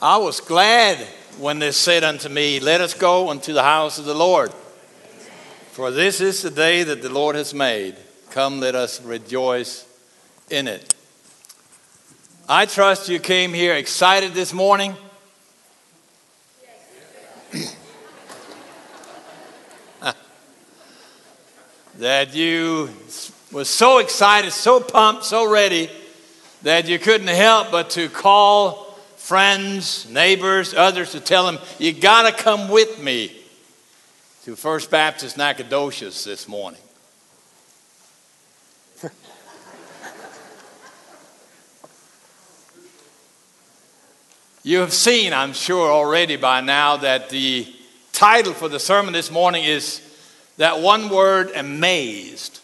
I was glad when they said unto me, Let us go unto the house of the Lord. For this is the day that the Lord has made. Come, let us rejoice in it. I trust you came here excited this morning. that you was so excited, so pumped, so ready that you couldn't help but to call friends, neighbors, others to tell them, you got to come with me to First Baptist Nacogdoches this morning. you have seen, I'm sure, already by now that the title for the sermon this morning is that one word, amazed.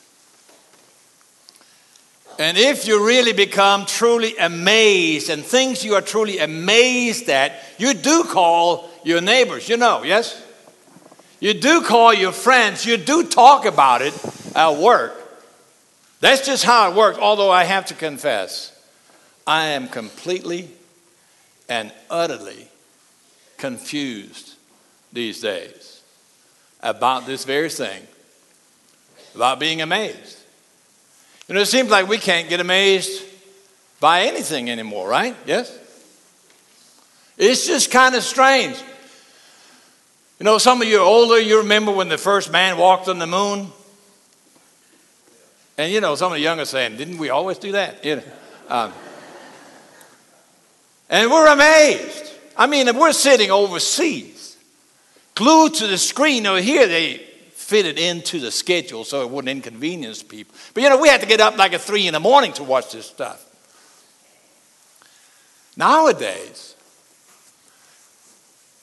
And if you really become truly amazed and things you are truly amazed at, you do call your neighbors, you know, yes? You do call your friends, you do talk about it at work. That's just how it works, although I have to confess, I am completely and utterly confused these days about this very thing, about being amazed. You know, it seems like we can't get amazed by anything anymore, right? Yes? It's just kind of strange. You know, some of you are older, you remember when the first man walked on the moon? And you know, some of the younger saying, didn't we always do that? You know, um, and we're amazed. I mean, if we're sitting overseas, glued to the screen over here, they fit it into the schedule so it wouldn't inconvenience people. But you know, we had to get up like at three in the morning to watch this stuff. Nowadays,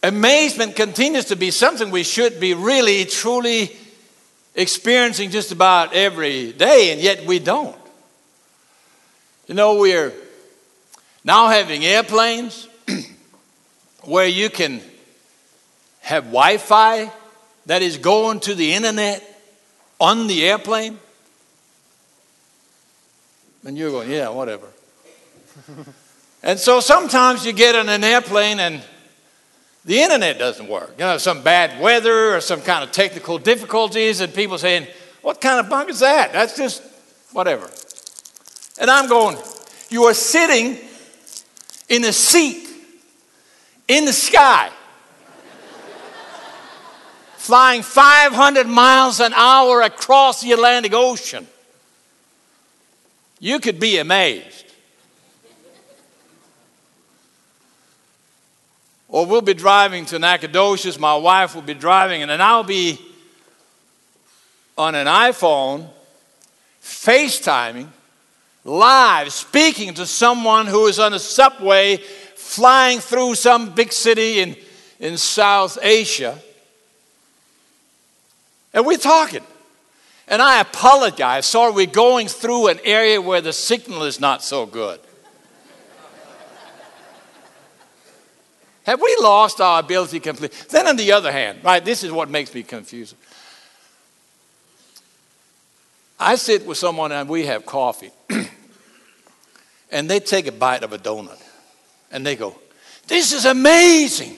amazement continues to be something we should be really, truly experiencing just about every day, and yet we don't. You know, we're now having airplanes where you can have Wi Fi that is going to the internet on the airplane? And you're going, yeah, whatever. and so sometimes you get on an airplane and the internet doesn't work. You know, some bad weather or some kind of technical difficulties, and people saying, What kind of bunk is that? That's just whatever. And I'm going, You are sitting in a seat in the sky flying 500 miles an hour across the Atlantic Ocean. You could be amazed. Or we'll be driving to Nacogdoches, my wife will be driving, and then I'll be on an iPhone, FaceTiming, live, speaking to someone who is on a subway flying through some big city in, in South Asia. And we're talking. And I apologize. Sorry, we're going through an area where the signal is not so good. Have we lost our ability completely? Then, on the other hand, right, this is what makes me confused. I sit with someone and we have coffee, and they take a bite of a donut, and they go, This is amazing.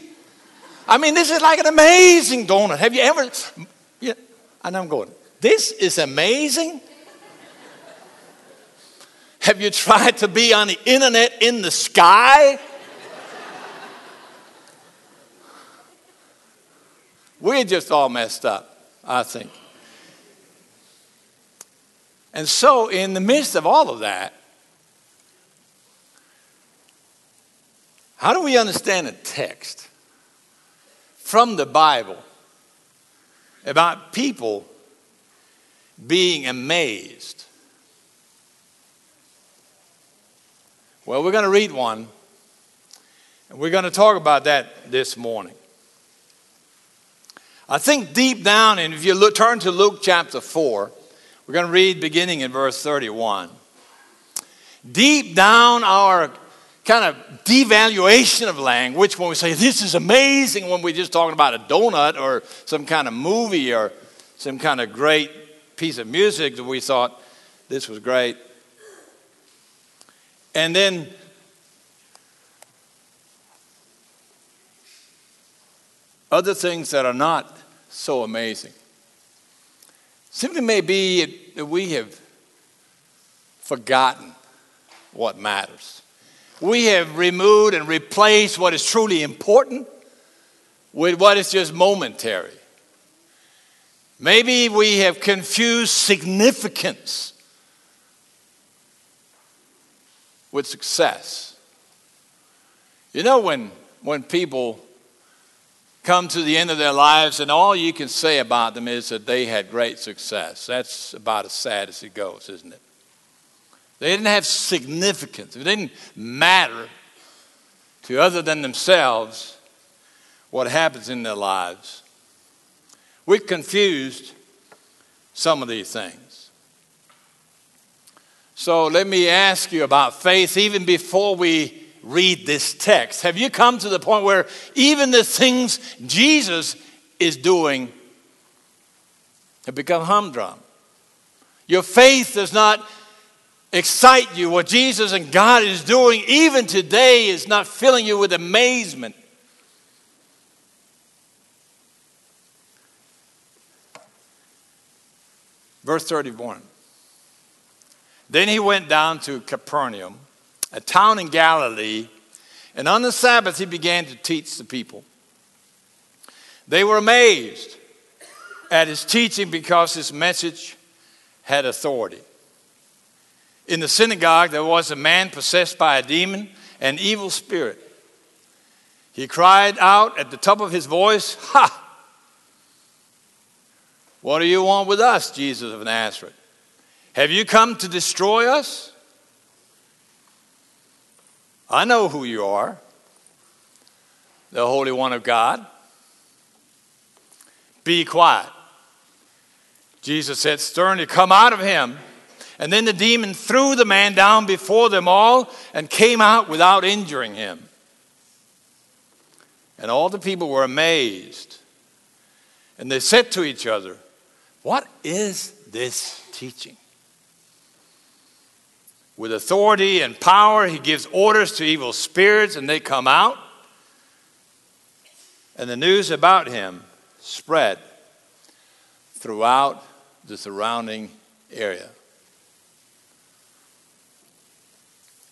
I mean, this is like an amazing donut. Have you ever and I'm going, this is amazing. Have you tried to be on the internet in the sky? We're just all messed up, I think. And so, in the midst of all of that, how do we understand a text from the Bible about people being amazed. Well, we're going to read one, and we're going to talk about that this morning. I think deep down, and if you look, turn to Luke chapter 4, we're going to read beginning in verse 31. Deep down, our kind of devaluation of language when we say this is amazing when we're just talking about a donut or some kind of movie or some kind of great piece of music that we thought this was great. And then other things that are not so amazing. Simply may be that we have forgotten what matters. We have removed and replaced what is truly important with what is just momentary. Maybe we have confused significance with success. You know, when, when people come to the end of their lives and all you can say about them is that they had great success, that's about as sad as it goes, isn't it? They didn't have significance, it didn't matter to other than themselves what happens in their lives. We've confused some of these things. So let me ask you about faith even before we read this text. Have you come to the point where even the things Jesus is doing have become humdrum? Your faith does not excite you. What Jesus and God is doing, even today, is not filling you with amazement. Verse 31. Then he went down to Capernaum, a town in Galilee, and on the Sabbath he began to teach the people. They were amazed at his teaching because his message had authority. In the synagogue, there was a man possessed by a demon, an evil spirit. He cried out at the top of his voice, Ha! What do you want with us, Jesus of Nazareth? Have you come to destroy us? I know who you are, the Holy One of God. Be quiet. Jesus said sternly, Come out of him. And then the demon threw the man down before them all and came out without injuring him. And all the people were amazed. And they said to each other, What is this teaching? With authority and power, he gives orders to evil spirits, and they come out. And the news about him spread throughout the surrounding area.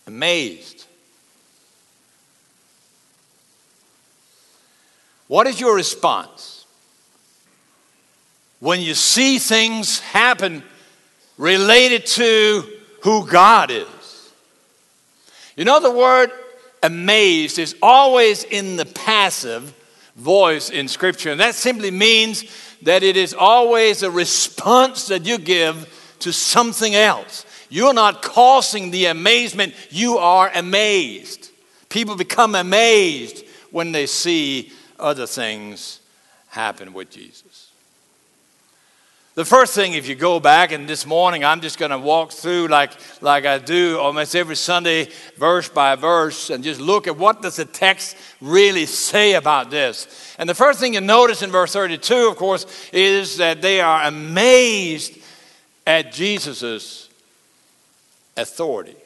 Amazed. What is your response when you see things happen related to who God is? You know, the word amazed is always in the passive voice in Scripture, and that simply means that it is always a response that you give to something else. You're not causing the amazement, you are amazed. People become amazed when they see other things happen with Jesus. The first thing, if you go back, and this morning I'm just going to walk through like, like I do almost every Sunday, verse by verse, and just look at what does the text really say about this. And the first thing you notice in verse 32, of course, is that they are amazed at Jesus' authority.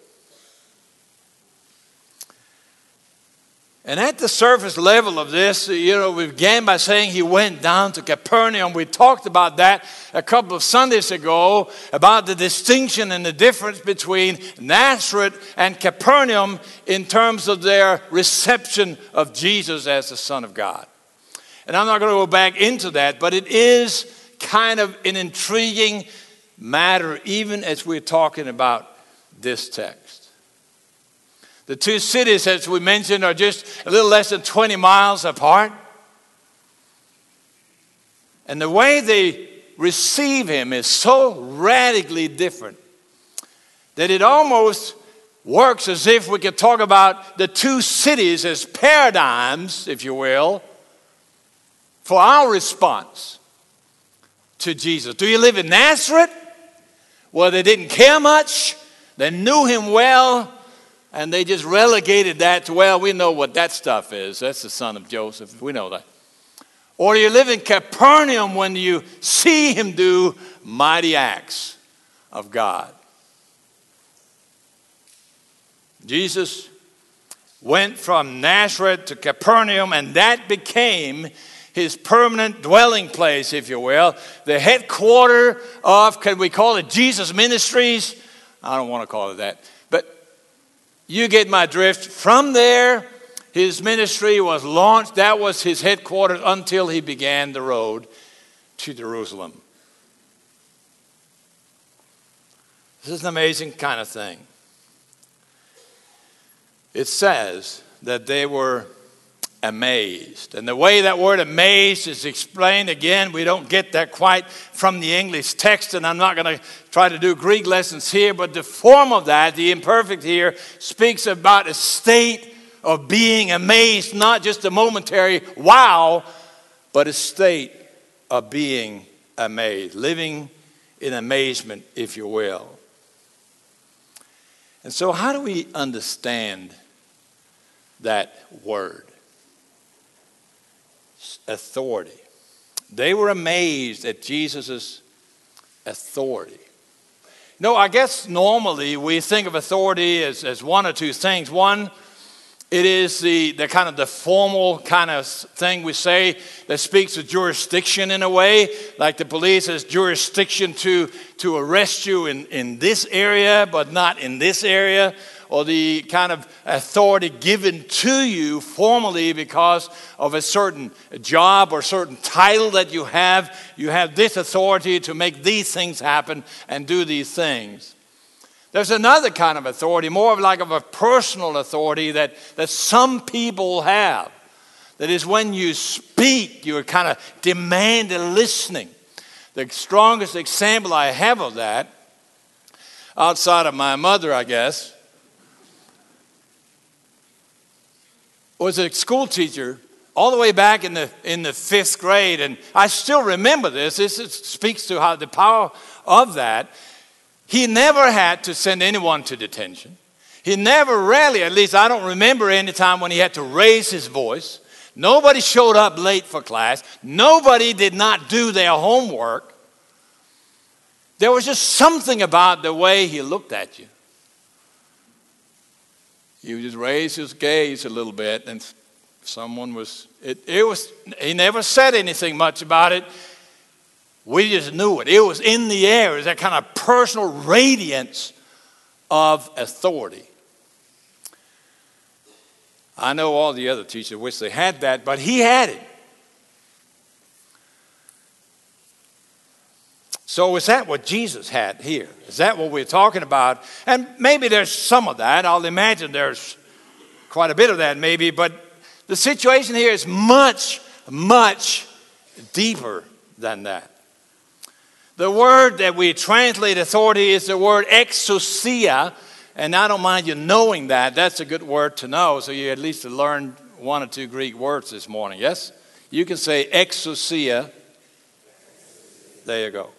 And at the surface level of this, you know, we began by saying he went down to Capernaum. We talked about that a couple of Sundays ago about the distinction and the difference between Nazareth and Capernaum in terms of their reception of Jesus as the Son of God. And I'm not going to go back into that, but it is kind of an intriguing matter, even as we're talking about this text. The two cities, as we mentioned, are just a little less than 20 miles apart. And the way they receive him is so radically different that it almost works as if we could talk about the two cities as paradigms, if you will, for our response to Jesus. Do you live in Nazareth? Well, they didn't care much. They knew him well, and they just relegated that to, well, we know what that stuff is. That's the son of Joseph. We know that. Or you live in Capernaum when you see him do mighty acts of God. Jesus went from Nazareth to Capernaum, and that became his permanent dwelling place, if you will, the headquarter of, can we call it Jesus Ministries? I don't want to call it that. But you get my drift. From there, his ministry was launched. That was his headquarters until he began the road to Jerusalem. This is an amazing kind of thing. It says that they were amazed. And the way that word amazed is explained again, we don't get that quite from the English text, and I'm not going to try to do Greek lessons here, but the form of that, the imperfect here, speaks about a state of being amazed, not just a momentary wow, but a state of being amazed, living in amazement, if you will. And so, how do we understand that word? Authority. They were amazed at Jesus' authority. No, I guess normally we think of authority as, as one or two things. One, it is the, the kind of the formal kind of thing we say that speaks of jurisdiction in a way, like the police has jurisdiction to, to arrest you in, in this area, but not in this area or the kind of authority given to you formally because of a certain job or certain title that you have. You have this authority to make these things happen and do these things. There's another kind of authority, more of like of a personal authority that, that some people have. That is when you speak, you're kind of demanding listening. The strongest example I have of that, outside of my mother, I guess, was a school teacher all the way back in the, in the fifth grade, and I still remember this. This speaks to how the power of that. He never had to send anyone to detention. He never, rarely, at least I don't remember any time when he had to raise his voice. Nobody showed up late for class. Nobody did not do their homework. There was just something about the way he looked at you. He just raise his gaze a little bit, and someone was, it, it was, he never said anything much about it. We just knew it. It was in the air. It was that kind of personal radiance of authority. I know all the other teachers wish they had that, but he had it. So, is that what Jesus had here? Is that what we're talking about? And maybe there's some of that. I'll imagine there's quite a bit of that, maybe. But the situation here is much, much deeper than that. The word that we translate authority is the word exousia. And I don't mind you knowing that. That's a good word to know. So you at least learned one or two Greek words this morning. Yes? You can say exousia. There you go.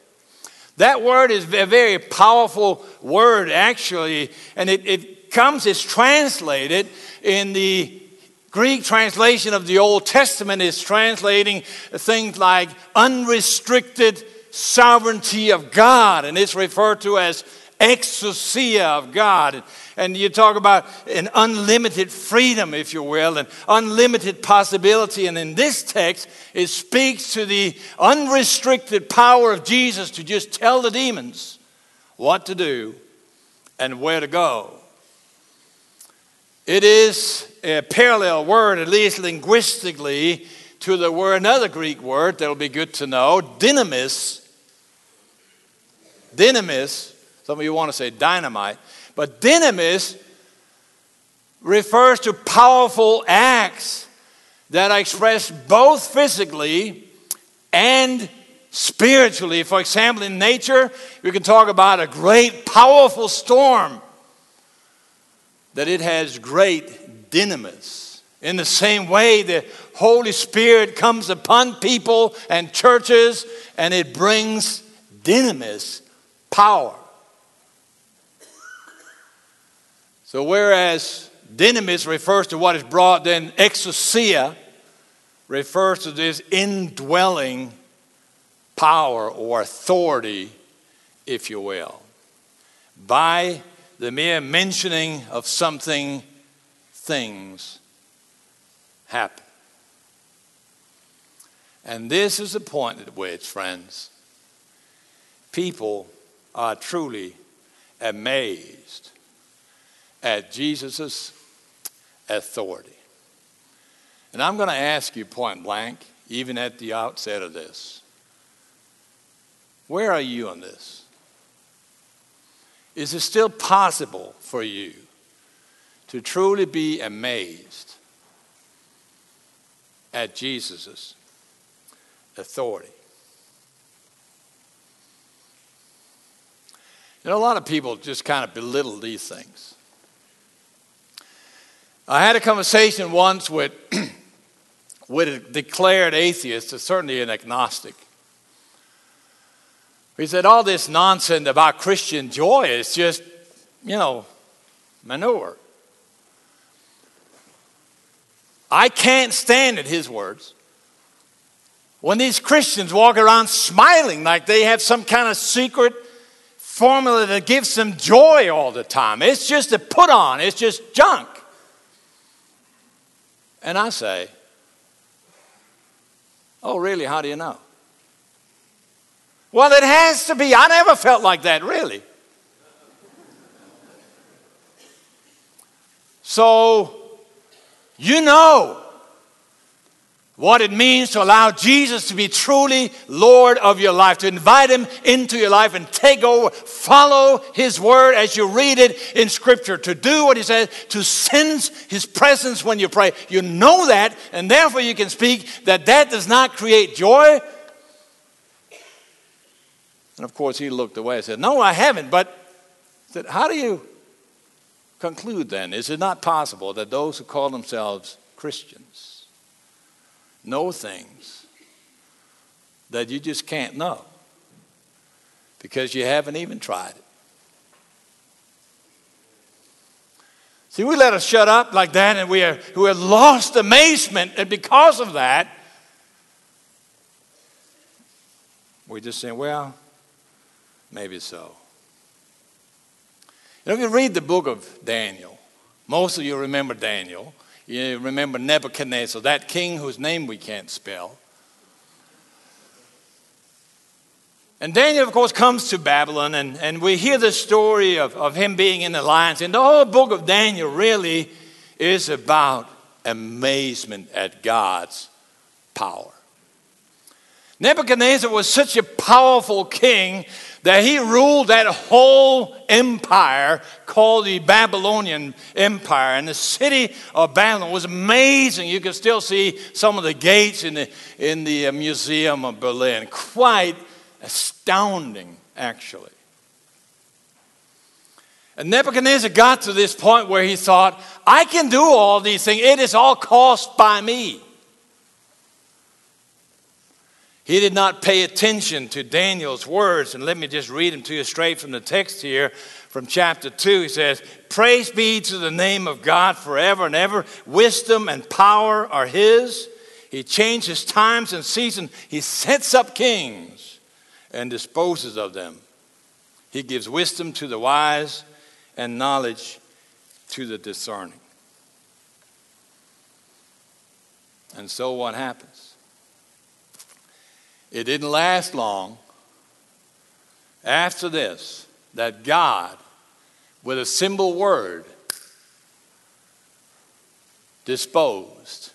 That word is a very powerful word, actually, and it, it comes, it's translated in the Greek translation of the Old Testament is translating things like unrestricted sovereignty of God, and it's referred to as exousia of God. And you talk about an unlimited freedom, if you will, and unlimited possibility. And in this text, it speaks to the unrestricted power of Jesus to just tell the demons what to do and where to go. It is a parallel word, at least linguistically, to the word, another Greek word that'll be good to know, dynamis. Dynamis, some of you want to say dynamite. But dynamis refers to powerful acts that are expressed both physically and spiritually. For example, in nature, we can talk about a great, powerful storm, that it has great dynamis. In the same way, the Holy Spirit comes upon people and churches and it brings dynamis, power. So, whereas dynamis refers to what is brought, then exousia refers to this indwelling power or authority, if you will. By the mere mentioning of something, things happen. And this is the point at which, friends, people are truly amazed at Jesus' authority. And I'm going to ask you point blank, even at the outset of this where are you on this? Is it still possible for you to truly be amazed at Jesus' authority? You know, a lot of people just kind of belittle these things. I had a conversation once with, with a declared atheist, uh, certainly an agnostic. He said, All this nonsense about Christian joy is just, you know, manure. I can't stand it, his words. When these Christians walk around smiling like they have some kind of secret formula that gives them joy all the time, it's just a put on, it's just junk. And I say, Oh, really? How do you know? Well, it has to be. I never felt like that, really. So, you know what it means to allow Jesus to be truly Lord of your life, to invite Him into your life and take over, follow His word as you read it in Scripture, to do what He says, to sense His presence when you pray. You know that, and therefore you can speak that that does not create joy. And of course, he looked away and said, No, I haven't. But I said, How do you conclude then? Is it not possible that those who call themselves Christians, know things that you just can't know because you haven't even tried it. See, we let us shut up like that, and we are, we have lost amazement, and because of that, we're just saying, well, maybe so. You know, if you read the book of Daniel, most of you remember Daniel. You remember Nebuchadnezzar, that king whose name we can't spell. And Daniel, of course, comes to Babylon, and, and we hear the story of, of him being in the lions. And the whole book of Daniel really is about amazement at God's power. Nebuchadnezzar was such a powerful king that he ruled that whole empire called the Babylonian Empire. And the city of Babylon was amazing. You can still see some of the gates in the, in the uh, Museum of Berlin. Quite astounding, actually. And Nebuchadnezzar got to this point where he thought, I can do all these things. It is all caused by me. He did not pay attention to Daniel's words. And let me just read them to you straight from the text here from chapter 2. He says, Praise be to the name of God forever and ever. Wisdom and power are His. He changes times and seasons. He sets up kings and disposes of them. He gives wisdom to the wise and knowledge to the discerning. And so what happens? It didn't last long after this that God, with a simple word, disposed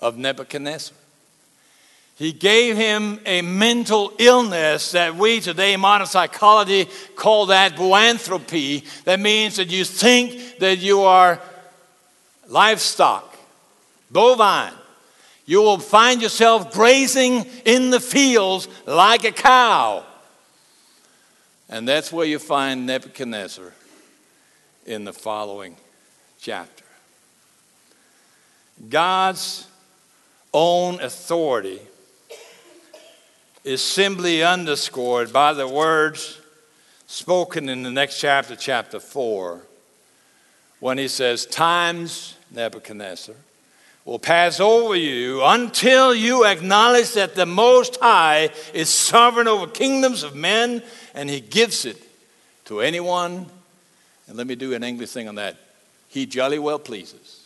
of Nebuchadnezzar. He gave him a mental illness that we today, modern psychology, call that boanthropy. That means that you think that you are livestock, bovine, you will find yourself grazing in the fields like a cow. And that's where you find Nebuchadnezzar in the following chapter. God's own authority is simply underscored by the words spoken in the next chapter, chapter 4, when he says, Times, Nebuchadnezzar, will pass over you until you acknowledge that the Most High is sovereign over kingdoms of men and He gives it to anyone. And let me do an English thing on that. He jolly well pleases.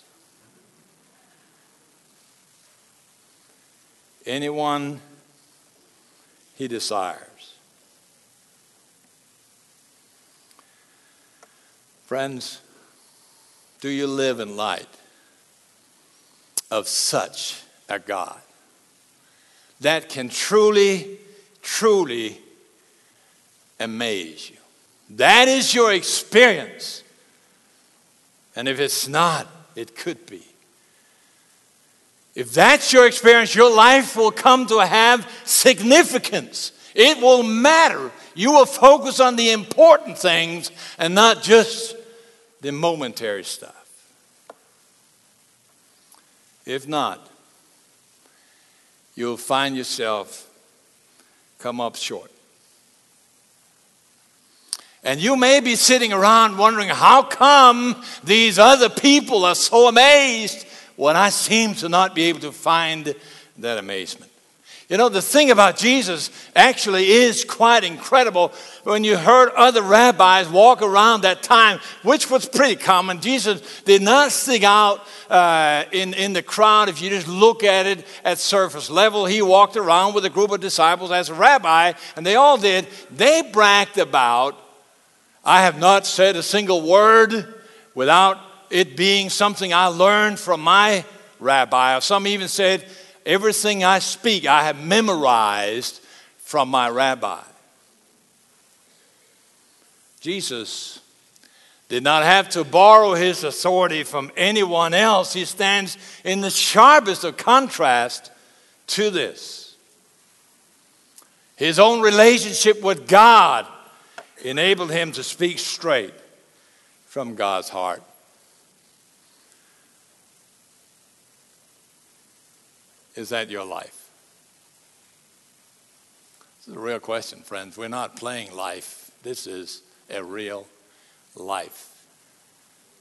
anyone he desires. Friends, do you live in light of such a God that can truly, truly amaze you? That is your experience. And if it's not, it could be. If that's your experience, your life will come to have significance. It will matter. You will focus on the important things and not just the momentary stuff. If not, you'll find yourself come up short. And you may be sitting around wondering, how come these other people are so amazed when I seem to not be able to find that amazement? You know, the thing about Jesus actually is quite incredible. When you heard other rabbis walk around that time, which was pretty common, Jesus did not stick out uh, in, in the crowd if you just look at it at surface level. He walked around with a group of disciples as a rabbi, and they all did. They bragged about, I have not said a single word without it being something I learned from my rabbi. Or some even said, Everything I speak, I have memorized from my rabbi. Jesus did not have to borrow his authority from anyone else. He stands in the sharpest of contrast to this. His own relationship with God enabled him to speak straight from God's heart. Is that your life? This is a real question, friends. We're not playing life. This is a real life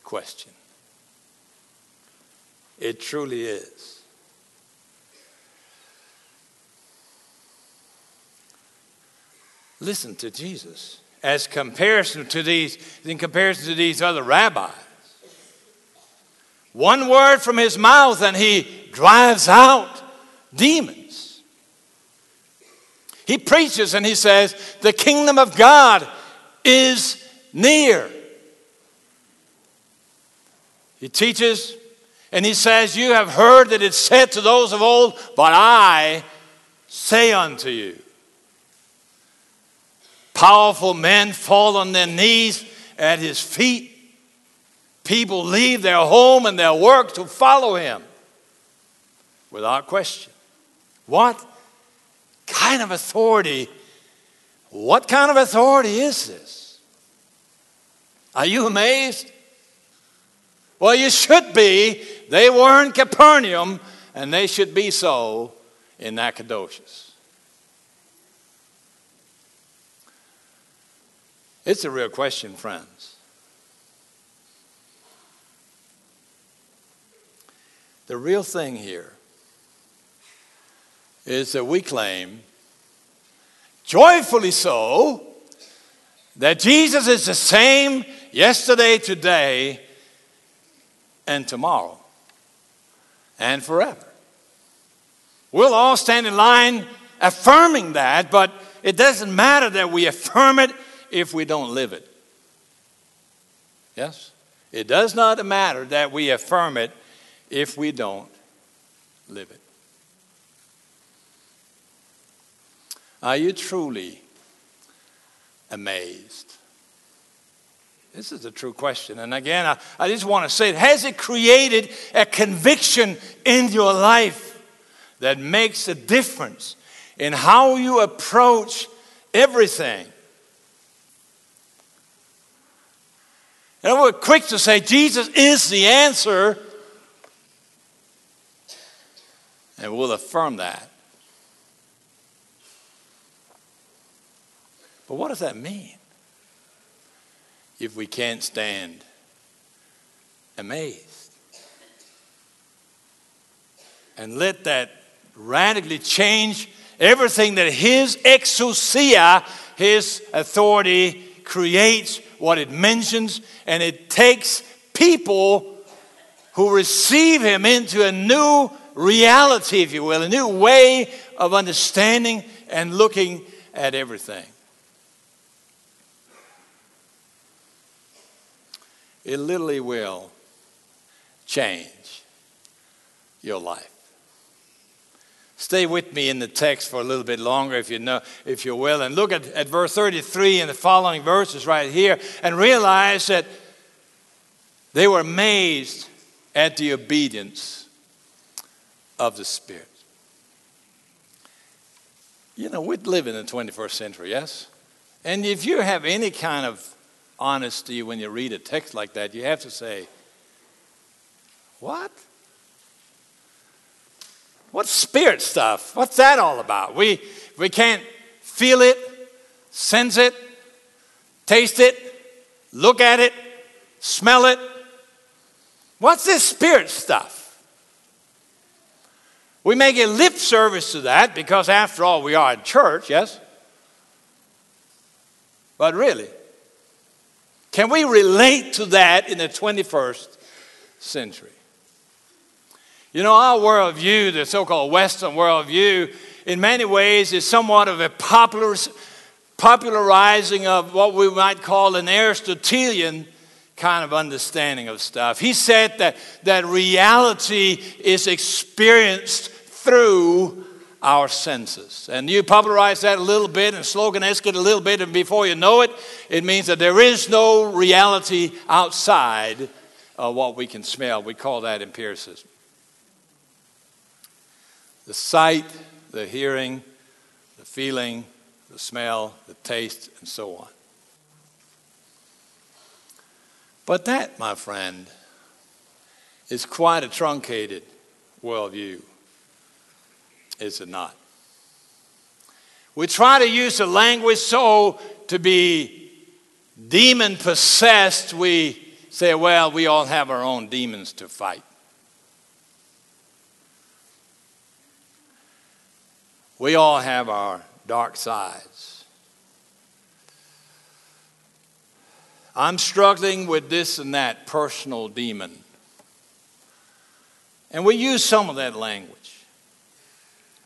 question. It truly is. Listen to Jesus as comparison to these in comparison to these other rabbis. One word from his mouth and he drives out demons. He preaches and he says, The kingdom of God is near. He teaches and he says, You have heard that it said to those of old, but I say unto you. Powerful men fall on their knees at his feet. People leave their home and their work to follow him without question. What kind of authority? What kind of authority is this? Are you amazed? Well, you should be. They were in Capernaum, and they should be so in Nacogdoches. It's a real question, friends. The real thing here is that we claim, joyfully so, that Jesus is the same yesterday, today, and tomorrow, and forever. We'll all stand in line affirming that, but it doesn't matter that we affirm it if we don't live it. Yes? It does not matter that we affirm it if we don't live it. Are you truly amazed? This is a true question. And again, I, I just want to say it. Has it created a conviction in your life that makes a difference in how you approach everything? And we're quick to say Jesus is the answer, and we'll affirm that. But what does that mean if we can't stand amazed? And let that radically change everything that his exousia, his authority, creates, what it mentions, and it takes people who receive him into a new reality, if you will, a new way of understanding and looking at everything. It literally will change your life. Stay with me in the text for a little bit longer if you know, if you will, and look at, at verse 33 and the following verses right here and realize that they were amazed at the obedience of the Spirit. You know, we live in the 21st century, yes? And if you have any kind of honesty when you read a text like that, you have to say, What? What spirit stuff? What's that all about? We, we can't feel it, sense it, taste it, look at it, smell it. What's this spirit stuff? We may give lip service to that because, after all, we are in church, yes? But really, can we relate to that in the 21st century? You know, our worldview, the so called Western worldview, in many ways is somewhat of a popular, popularizing of what we might call an Aristotelian kind of understanding of stuff. He said that, that reality is experienced through our senses. And you popularize that a little bit and sloganesque it a little bit, and before you know it, it means that there is no reality outside of what we can smell. We call that empiricism. The sight, the hearing, the feeling, the smell, the taste, and so on. But that, my friend, is quite a truncated worldview is it not? We try to use the language so to be demon possessed, we say, well, we all have our own demons to fight. We all have our dark sides. I'm struggling with this and that personal demon. And we use some of that language.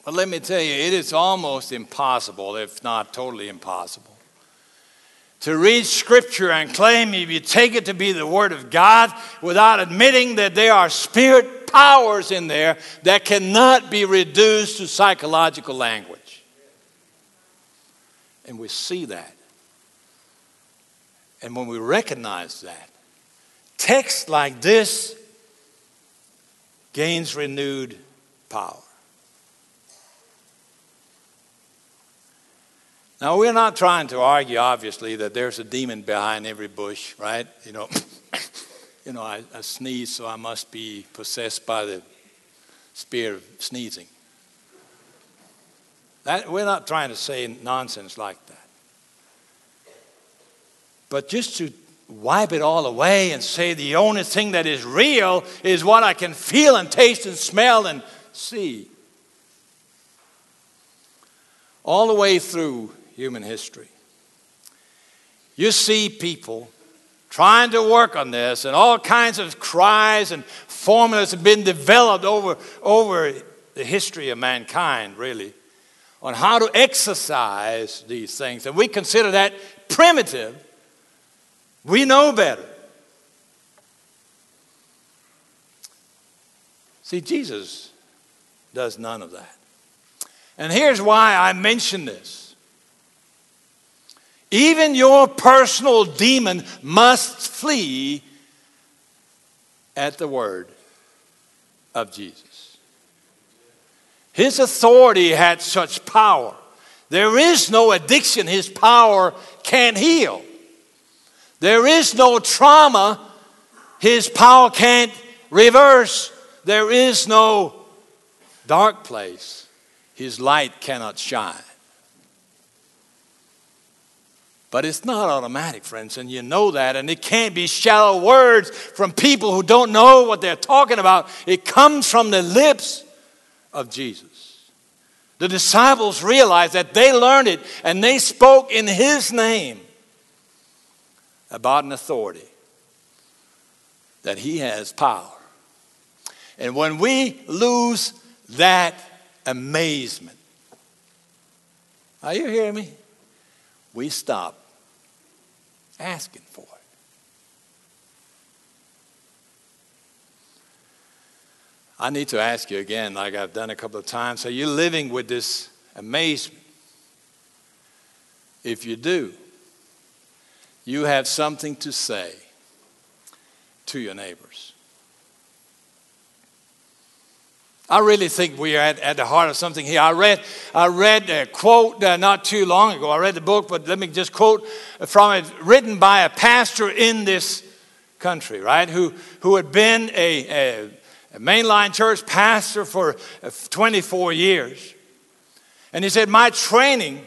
But let me tell you, it is almost impossible, if not totally impossible, to read Scripture and claim, if you take it to be the Word of God, without admitting that there are spirit powers in there that cannot be reduced to psychological language. And we see that. And when we recognize that, text like this gains renewed power. Now, we're not trying to argue, obviously, that there's a demon behind every bush, right? You know, you know I, I sneeze, so I must be possessed by the spirit of sneezing. That, we're not trying to say nonsense like that. But just to wipe it all away and say the only thing that is real is what I can feel and taste and smell and see. All the way through human history. You see people trying to work on this, and all kinds of cries and formulas have been developed over, over the history of mankind, really, on how to exercise these things. And we consider that primitive. We know better. See, Jesus does none of that. And here's why I mention this even your personal demon must flee at the word of Jesus. His authority had such power. There is no addiction his power can't heal. There is no trauma his power can't reverse. There is no dark place his light cannot shine. But it's not automatic, friends, and you know that. And it can't be shallow words from people who don't know what they're talking about. It comes from the lips of Jesus. The disciples realized that they learned it and they spoke in his name about an authority that he has power And when we lose that amazement, are you hearing me? We stop asking for it. I need to ask you again, like I've done a couple of times. Are you living with this amazement? If you do, you have something to say to your neighbors. I really think we are at, at the heart of something here. I read, I read a quote uh, not too long ago. I read the book, but let me just quote from it, written by a pastor in this country, right, who, who had been a, a a mainline church pastor for uh, 24 years. And he said, My training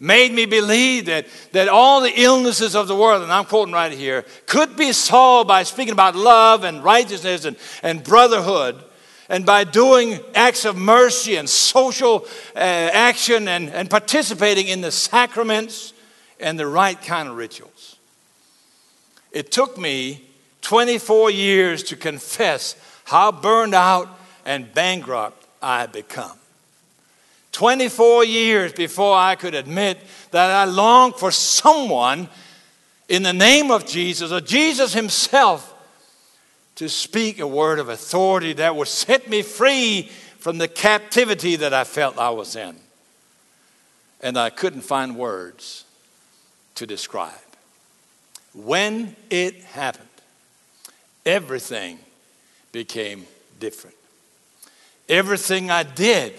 made me believe that, that all the illnesses of the world, and I'm quoting right here, could be solved by speaking about love and righteousness and, and brotherhood, and by doing acts of mercy and social uh, action and, and participating in the sacraments and the right kind of rituals. It took me 24 years to confess how burned out and bankrupt I had become. 24 years before I could admit that I longed for someone in the name of Jesus or Jesus Himself to speak a word of authority that would set me free from the captivity that I felt I was in. And I couldn't find words to describe. When it happened, everything became different. Everything I did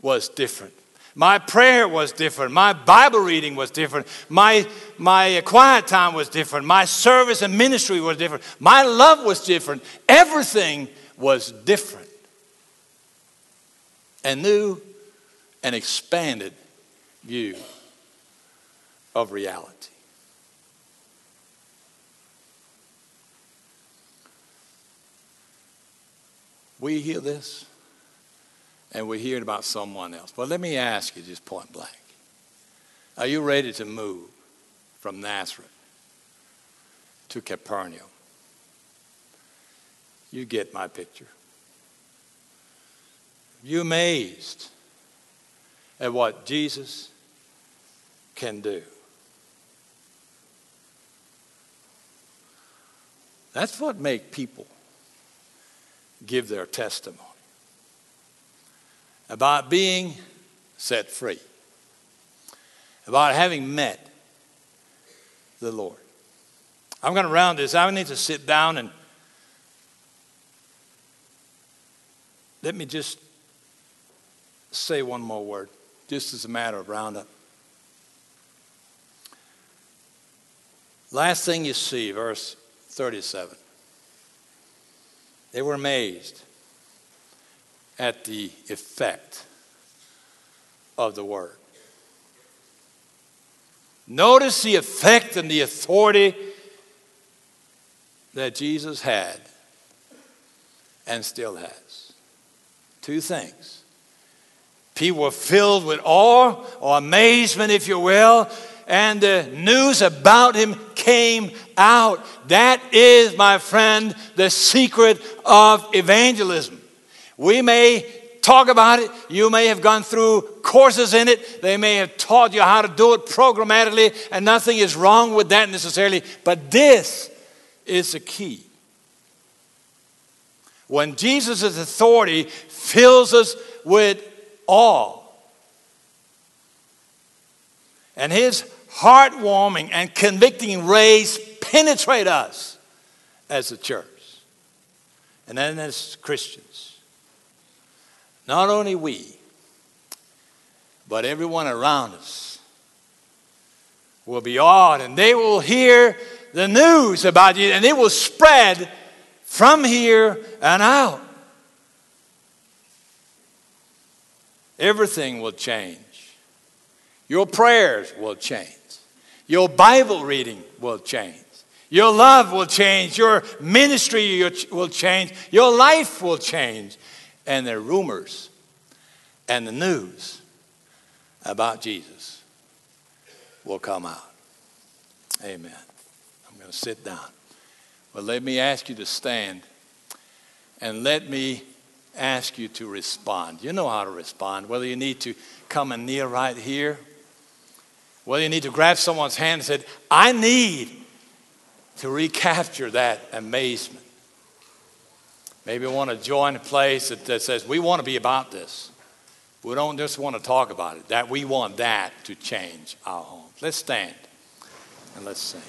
was different. My prayer was different. My Bible reading was different. My, my quiet time was different. My service and ministry was different. My love was different. Everything was different. A new and expanded view of reality. We hear this and we're hearing about someone else. But let me ask you just point blank Are you ready to move from Nazareth to Capernaum? You get my picture. You amazed at what Jesus can do. That's what make people give their testimony about being set free, about having met the Lord. I'm going to round this. I need to sit down and let me just say one more word, just as a matter of roundup. Last thing you see, verse 37. They were amazed at the effect of the word. Notice the effect and the authority that Jesus had and still has. Two things. People were filled with awe or amazement, if you will, and the news about him came out. That is, my friend, the secret of evangelism. We may talk about it. You may have gone through courses in it. They may have taught you how to do it programmatically, and nothing is wrong with that necessarily. But this is the key. When Jesus' authority fills us with awe, and his heartwarming and convicting rays penetrate us as a church and then as Christians. Not only we, but everyone around us will be awed and they will hear the news about you and it will spread from here and out. Everything will change. Your prayers will change. Your Bible reading will change. Your love will change. Your ministry will change. Your life will change. And their rumors and the news about Jesus will come out. Amen. I'm going to sit down. But let me ask you to stand And let me ask you to respond. You know how to respond, whether you need to come and kneel right here, whether you need to grab someone's hand and say, I need to recapture that amazement. Maybe want to join a place that, that says, we want to be about this. We don't just want to talk about it, that we want that to change our home. Let's stand and let's sing.